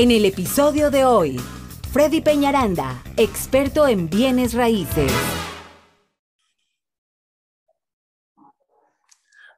En el episodio de hoy, Freddy Peñaranda, experto en bienes raíces.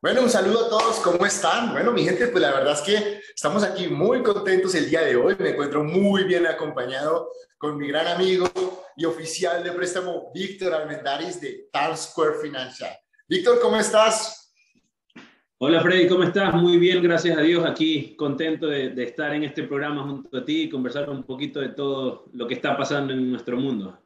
Bueno, un saludo a todos, ¿cómo están? Bueno, mi gente, pues la verdad es que estamos aquí muy contentos el día de hoy. Me encuentro muy bien acompañado con mi gran amigo y oficial de préstamo, Víctor Almendaris de Tal Square Financial. Víctor, ¿cómo estás? Hola Freddy, ¿cómo estás? Muy bien, gracias a Dios. Aquí contento de, estar en este programa junto a ti y conversar un poquito de todo lo que está pasando en nuestro mundo.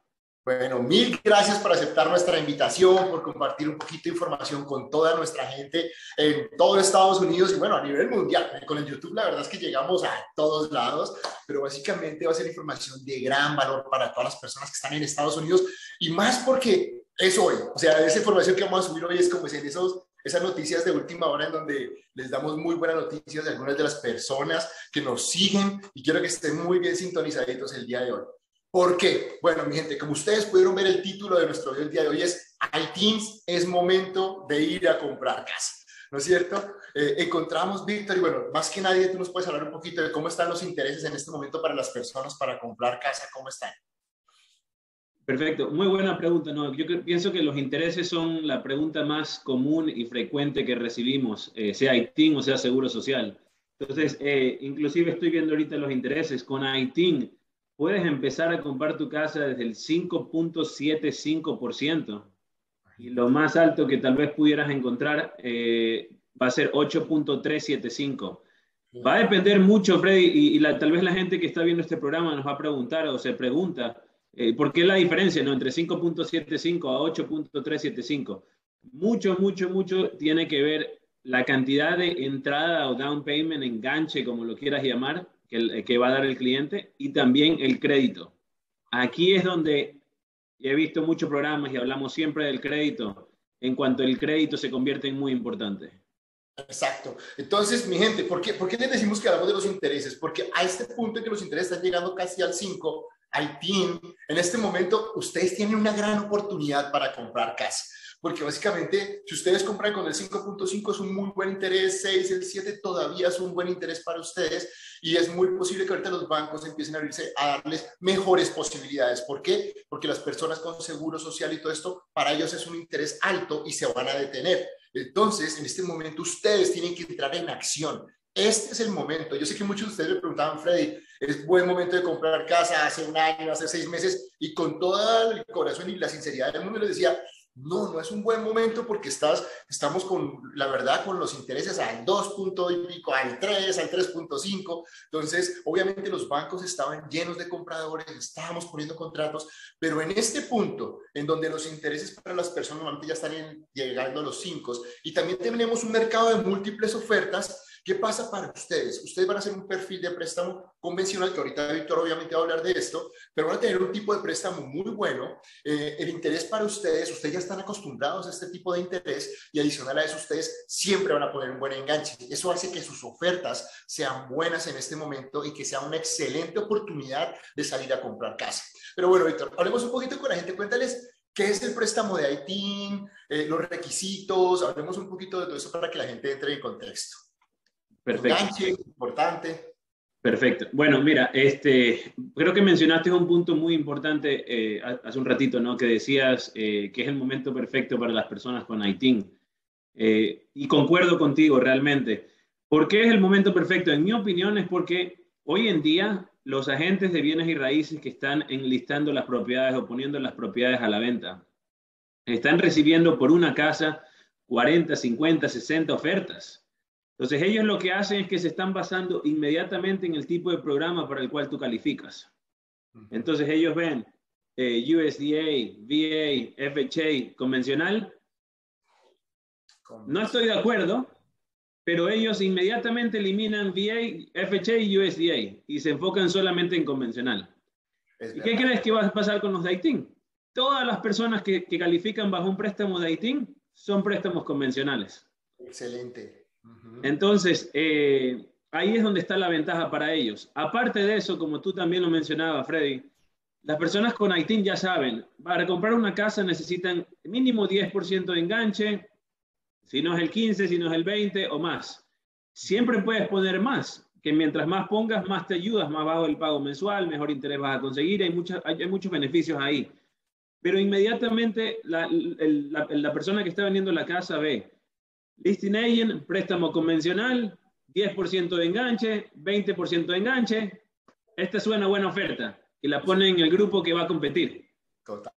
Bueno, mil gracias por aceptar nuestra invitación, por compartir un poquito de información con toda nuestra gente en todo Estados Unidos y bueno, a nivel mundial. Con el YouTube la verdad es que llegamos a todos lados, pero básicamente va a ser información de gran valor para todas las personas que están en Estados Unidos y más porque es hoy. O sea, esa información que vamos a subir hoy es como en esos esas noticias de última hora en donde les damos muy buenas noticias de algunas de las personas que nos siguen y quiero que estén muy bien sintonizaditos el día de hoy. ¿Por qué? Bueno, mi gente, como ustedes pudieron ver el título de nuestro video el día de hoy es iTeens, es momento de ir a comprar casa. ¿No es cierto? Eh, encontramos, Víctor, y bueno, más que nadie, tú nos puedes hablar un poquito de cómo están los intereses en este momento para las personas para comprar casa, ¿cómo están? Perfecto, muy buena pregunta. Yo pienso que los intereses son la pregunta más común y frecuente que recibimos, eh, sea ITIN o sea Seguro Social. Entonces, eh, inclusive estoy viendo ahorita los intereses con ITIN. Puedes empezar a comprar tu casa desde el 5.75% y lo más alto que tal vez pudieras encontrar eh, va a ser 8.375. Va a depender mucho, Freddy, y, tal vez la gente que está viendo este programa nos va a preguntar o se pregunta, eh, ¿Por qué la diferencia no? entre 5.75 a 8.375? Mucho, mucho, mucho tiene que ver la cantidad de entrada o down payment, enganche, como lo quieras llamar, que, que va a dar el cliente, y también el crédito. Aquí es donde he visto muchos programas y hablamos siempre del crédito, en cuanto el crédito se convierte en muy importante. Exacto. Entonces, mi gente, ¿por qué, ¿por qué les decimos que hablamos de los intereses? Porque a este punto en que los intereses están llegando casi al 5, Haití, en este momento ustedes tienen una gran oportunidad para comprar casa. Porque básicamente, si ustedes compran con el 5.5 es un muy buen interés, 6, el 7 todavía es un buen interés para ustedes y es muy posible que ahorita los bancos empiecen a abrirse a darles mejores posibilidades. ¿Por qué? Porque las personas con seguro social y todo esto, para ellos es un interés alto y se van a detener. Entonces, en este momento ustedes tienen que entrar en acción. Este es el momento. Yo sé que muchos de ustedes me preguntaban, Freddy, es buen momento de comprar casa hace un año, hace seis meses, y con todo el corazón y la sinceridad del mundo les decía, no, no es un buen momento porque estás, estamos con, la verdad, con los intereses al 2 y pico, al 3, al 3.5. Entonces, obviamente los bancos estaban llenos de compradores, estábamos poniendo contratos, pero en este punto, en donde los intereses para las personas normalmente ya están llegando a los 5 y también tenemos un mercado de múltiples ofertas, ¿Qué pasa para ustedes? Ustedes van a hacer un perfil de préstamo convencional, que ahorita Víctor obviamente va a hablar de esto, pero van a tener un tipo de préstamo muy bueno. Eh, el interés para ustedes, ustedes ya están acostumbrados a este tipo de interés y adicional a eso, ustedes siempre van a poner un buen enganche. Eso hace que sus ofertas sean buenas en este momento y que sea una excelente oportunidad de salir a comprar casa. Pero bueno, Víctor, hablemos un poquito con la gente. Cuéntales ¿Qué es el préstamo de Haití? Eh, los requisitos, hablemos un poquito de todo eso para que la gente entre en contexto. Perfecto. importante. Perfecto. Bueno, mira, este, creo que mencionaste un punto muy importante eh, hace un ratito, ¿no? Que decías eh, que es el momento perfecto para las personas con ITIN. Eh, y concuerdo contigo realmente. ¿Por qué es el momento perfecto? En mi opinión es porque hoy en día los agentes de bienes y raíces que están enlistando las propiedades o poniendo las propiedades a la venta, están recibiendo por una casa 40, 50, 60 ofertas. Entonces ellos lo que hacen es que se están basando inmediatamente en el tipo de programa para el cual tú calificas. Entonces ellos ven eh, USDA, VA, FHA convencional. No estoy de acuerdo, pero ellos inmediatamente eliminan VA, FHA y USDA y se enfocan solamente en convencional. ¿Y qué crees que va a pasar con los de Todas las personas que, que califican bajo un préstamo de ITIN son préstamos convencionales. Excelente. Entonces, eh, ahí es donde está la ventaja para ellos. Aparte de eso, como tú también lo mencionabas, Freddy, las personas con ITIN ya saben, para comprar una casa necesitan mínimo 10% de enganche, si no es el 15, si no es el 20 o más. Siempre puedes poner más, que mientras más pongas, más te ayudas, más bajo el pago mensual, mejor interés vas a conseguir, hay, hay, muchos beneficios ahí. Pero inmediatamente la, la, persona que está vendiendo la casa ve, listing agent, préstamo convencional, 10% de enganche, 20% de enganche, esta es una buena oferta, y la pone en el grupo que va a competir. Total.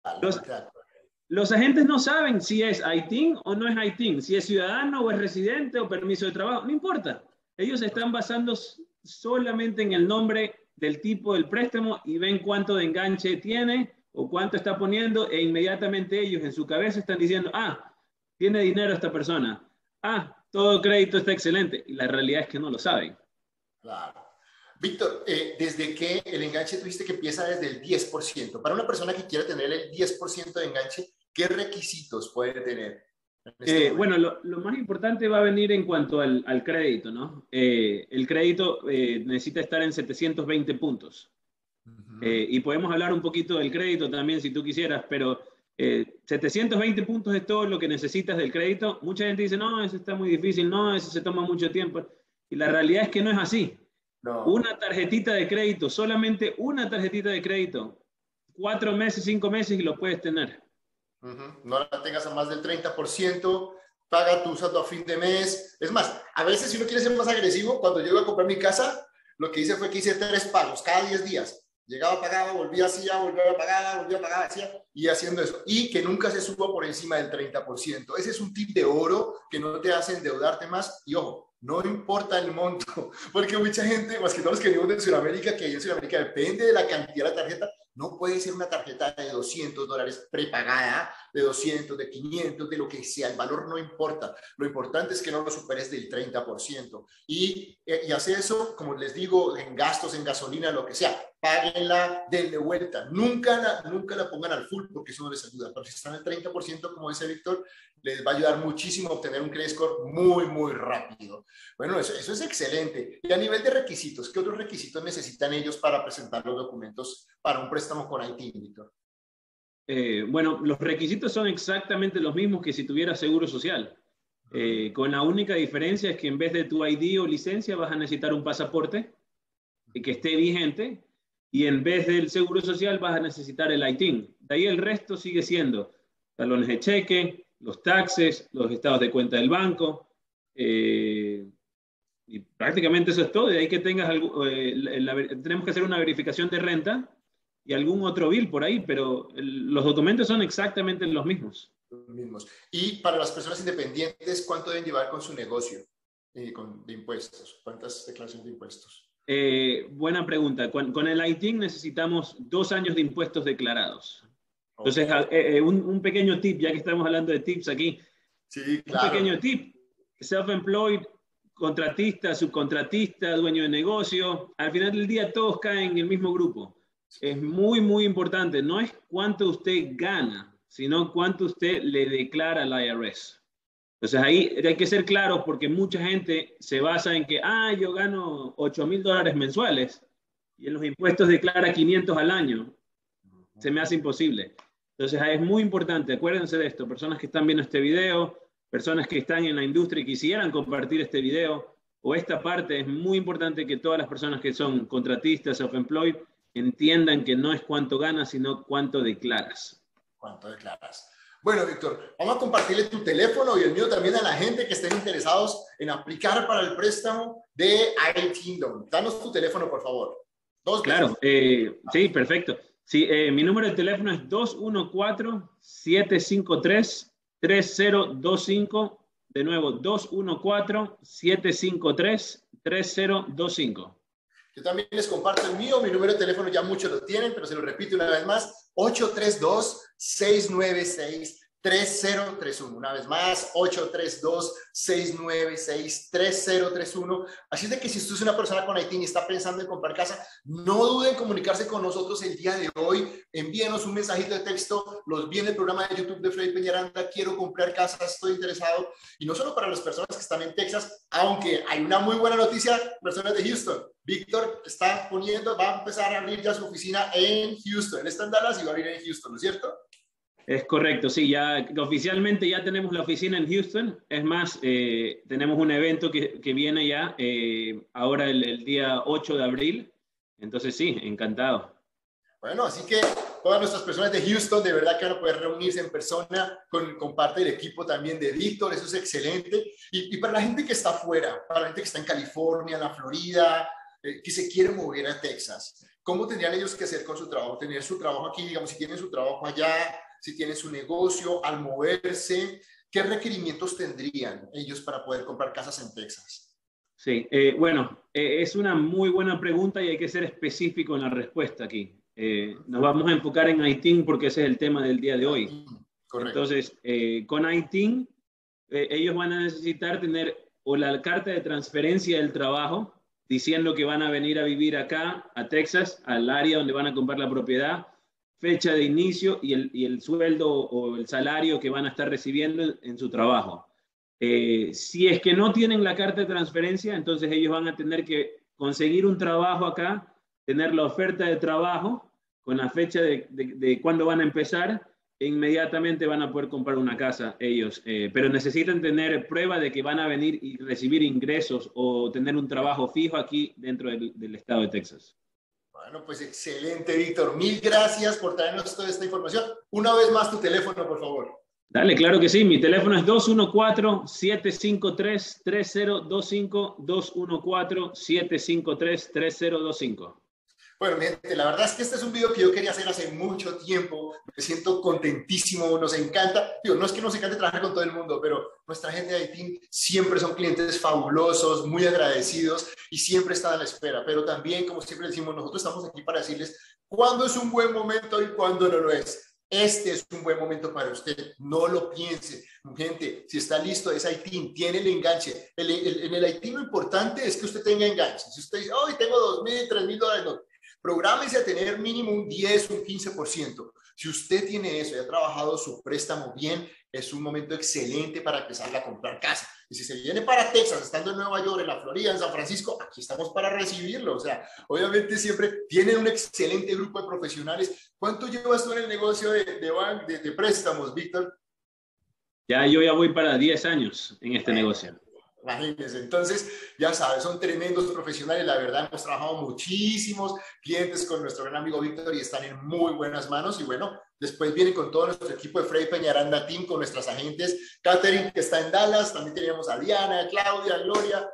Los, agentes no saben si es ITIN o no es ITIN, si es ciudadano o es residente o permiso de trabajo, no importa. Ellos están basando solamente en el nombre del tipo del préstamo y ven cuánto de enganche tiene o cuánto está poniendo e inmediatamente ellos en su cabeza están diciendo, ah, tiene dinero esta persona, ah, todo crédito está excelente. Y la realidad es que no lo saben. Claro. Víctor, eh, ¿desde qué el enganche tuviste que empieza desde el 10%? Para una persona que quiera tener el 10% de enganche, ¿qué requisitos puede tener? Este eh, bueno, lo, más importante va a venir en cuanto al, crédito, ¿no? Eh, el crédito necesita estar en 720 puntos. y podemos hablar un poquito del crédito también si tú quisieras, pero 720 puntos es todo lo que necesitas del crédito. Mucha gente dice, no, eso está muy difícil, no, eso se toma mucho tiempo. Y la realidad es que no es así. Una tarjetita de crédito, solamente una tarjetita de crédito. Cuatro meses, cinco meses y lo puedes tener. No la tengas a más del 30%, paga tu saldo a fin de mes. Es más, a veces si uno quiere ser más agresivo, cuando llego a comprar mi casa, lo que hice fue que hice tres pagos cada 10 días. Llegaba, pagaba, volvía, hacía, volvía, a pagar, volvía, a pagar, hacía, y haciendo eso. Y que nunca se suba por encima del 30%. Ese es un tip de oro que no te hace endeudarte más. Y ojo, no importa el monto, porque mucha gente, más que todos los que vivimos en Sudamérica, que en Sudamérica depende de la cantidad de la tarjeta, no puede ser una tarjeta de 200 dólares prepagada, de 200, de 500, de lo que sea. El valor no importa. Lo importante es que no lo superes del 30%. Y, eh, y hace eso, como les digo, en gastos, en gasolina, lo que sea. Páguenla, denle vuelta. Nunca la, nunca la pongan al full porque eso no les ayuda. Pero si están al 30%, como dice Víctor, les va a ayudar muchísimo a obtener un credit score muy, muy rápido. Bueno, eso, eso es excelente. Y a nivel de requisitos, ¿qué otros requisitos necesitan ellos para presentar los documentos para un préstamo con IT, Víctor? Eh, bueno, los requisitos son exactamente los mismos que si tuviera seguro social. Eh, con la única diferencia es que en vez de tu ID o licencia vas a necesitar un pasaporte que esté vigente y en vez del seguro social vas a necesitar el ITIN. De ahí el resto sigue siendo talones de cheque, los taxes, los estados de cuenta del banco. Eh, y prácticamente eso es todo. De ahí que tengas algo, tenemos que hacer una verificación de renta y algún otro bill por ahí, pero los documentos son exactamente los mismos. Los mismos. Y para las personas independientes, ¿cuánto deben llevar con su negocio eh, con, de impuestos? ¿Cuántas declaraciones de impuestos? Eh, buena pregunta. Con, el ITIN necesitamos dos años de impuestos declarados. Entonces, eh, un, un, pequeño tip, ya que estamos hablando de tips aquí. Sí, claro. Un pequeño tip. Self-employed, contratista, subcontratista, dueño de negocio. Al final del día todos caen en el mismo grupo es muy, muy importante. No es cuánto usted gana, sino cuánto usted le declara al IRS. Entonces ahí hay que ser claro porque mucha gente se basa en que, ah, yo gano 8 mil dólares mensuales y en los impuestos declara 500 al año. Se me hace imposible. Entonces es muy importante, acuérdense de esto, personas que están viendo este video, personas que están en la industria y quisieran compartir este video o esta parte, es muy importante que todas las personas que son contratistas, self-employed, entiendan que no es cuánto ganas, sino cuánto declaras. Cuánto declaras. Bueno, Víctor, vamos a compartirle tu teléfono y el mío también a la gente que estén interesados en aplicar para el préstamo de iKingdom. Danos tu teléfono, por favor. Dos claro, eh, sí, perfecto. Sí, eh, mi número de teléfono es 214-753-3025. De nuevo, 214-753-3025. Yo también les comparto el mío, mi número de teléfono ya muchos lo tienen, pero se lo repito una vez más, 832-696. 3031. Una vez más, 832-696-3031. Así es de que si usted es una persona con Haití y está pensando en comprar casa, no duden en comunicarse con nosotros el día de hoy. Envíenos un mensajito de texto, los viene el programa de YouTube de Freddy Peñaranda, quiero comprar casa, estoy interesado. Y no solo para las personas que están en Texas, aunque hay una muy buena noticia, personas de Houston. Víctor está poniendo, va a empezar a abrir ya su oficina en Houston. Él está en Dallas y va a abrir en Houston, ¿no es cierto? Es correcto, sí, ya oficialmente ya tenemos la oficina en Houston. Es más, eh, tenemos un evento que, que viene ya eh, ahora el, el, día 8 de abril. Entonces, sí, encantado. Bueno, así que todas nuestras personas de Houston de verdad que van a poder reunirse en persona con, con parte del equipo también de Víctor, eso es excelente. Y, y, para la gente que está afuera, para la gente que está en California, en la Florida, eh, que se quiere mover a Texas, ¿cómo tendrían ellos que hacer con su trabajo? Tener su trabajo aquí, digamos, si tienen su trabajo allá, si tienen su negocio, al moverse, ¿qué requerimientos tendrían ellos para poder comprar casas en Texas? Sí, eh, bueno, eh, es una muy buena pregunta y hay que ser específico en la respuesta aquí. Eh, nos vamos a enfocar en ITIN porque ese es el tema del día de hoy. Correcto. Entonces, con ITIN, ellos van a necesitar tener o la carta de transferencia del trabajo diciendo que van a venir a vivir acá, a Texas, al área donde van a comprar la propiedad, fecha de inicio y el, y el sueldo o el salario que van a estar recibiendo en su trabajo. Eh, si es que no tienen la carta de transferencia, entonces ellos van a tener que conseguir un trabajo acá, tener la oferta de trabajo con la fecha de, de, de cuándo van a empezar inmediatamente van a poder comprar una casa ellos, eh, pero necesitan tener prueba de que van a venir y recibir ingresos o tener un trabajo fijo aquí dentro del, del estado de Texas. Bueno, pues excelente, Víctor. Mil gracias por traernos toda esta información. Una vez más tu teléfono, por favor. Dale, claro que sí. Mi teléfono es 214-753-3025, 214-753-3025. Bueno, mi gente, la verdad es que este es un video que yo quería hacer hace mucho tiempo. Me siento contentísimo, nos encanta. Digo, no es que nos encante trabajar con todo el mundo, pero nuestra gente de Haití siempre son clientes fabulosos, muy agradecidos y siempre están a la espera. Pero también, como siempre decimos, nosotros estamos aquí para decirles cuándo es un buen momento y cuándo no lo es. Este es un buen momento para usted, no lo piense. Gente, si está listo, es Haití, tiene el enganche. El, el, en el Haití lo importante es que usted tenga enganche. Si usted dice, hoy oh, tengo dos mil, tres mil dólares, no Prográmese a tener mínimo un 10, un 15%. Si usted tiene eso y ha trabajado su préstamo bien, es un momento excelente para empezar a comprar casa. Y si se viene para Texas, estando en Nueva York, en la Florida, en San Francisco, aquí estamos para recibirlo. O sea, obviamente siempre tienen un excelente grupo de profesionales. ¿Cuánto llevas tú en el negocio de, de, de, de préstamos, Víctor? Ya yo ya voy para 10 años en este negocio. Imagínense, entonces, ya sabes, son tremendos profesionales, la verdad, hemos trabajado muchísimos clientes con nuestro gran amigo Víctor y están en muy buenas manos. Y bueno, después vienen con todo nuestro equipo de Freddy Peñaranda Team, con nuestras agentes, Catherine, que está en Dallas, también teníamos a Diana, Claudia, Gloria,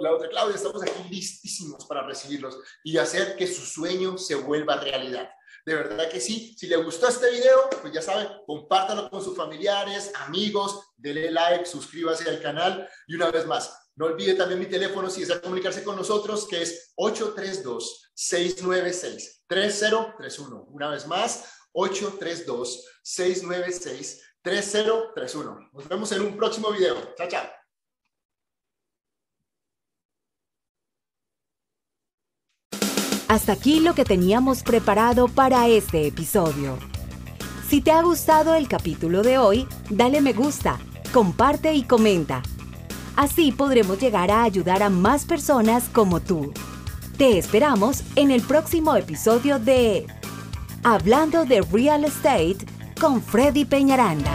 la otra Claudia, estamos aquí listísimos para recibirlos y hacer que su sueño se vuelva realidad. De verdad que sí. Si le gustó este video, pues ya saben, compártanlo con sus familiares, amigos, denle like, suscríbase al canal y una vez más, no olvide también mi teléfono si desea comunicarse con nosotros, que es 832-696-3031. Una vez más, 832-696-3031. Nos vemos en un próximo video. Chao, chao. Hasta aquí lo que teníamos preparado para este episodio. Si te ha gustado el capítulo de hoy, dale me gusta, comparte y comenta. Así podremos llegar a ayudar a más personas como tú. Te esperamos en el próximo episodio de Hablando de Real Estate con Freddy Peñaranda.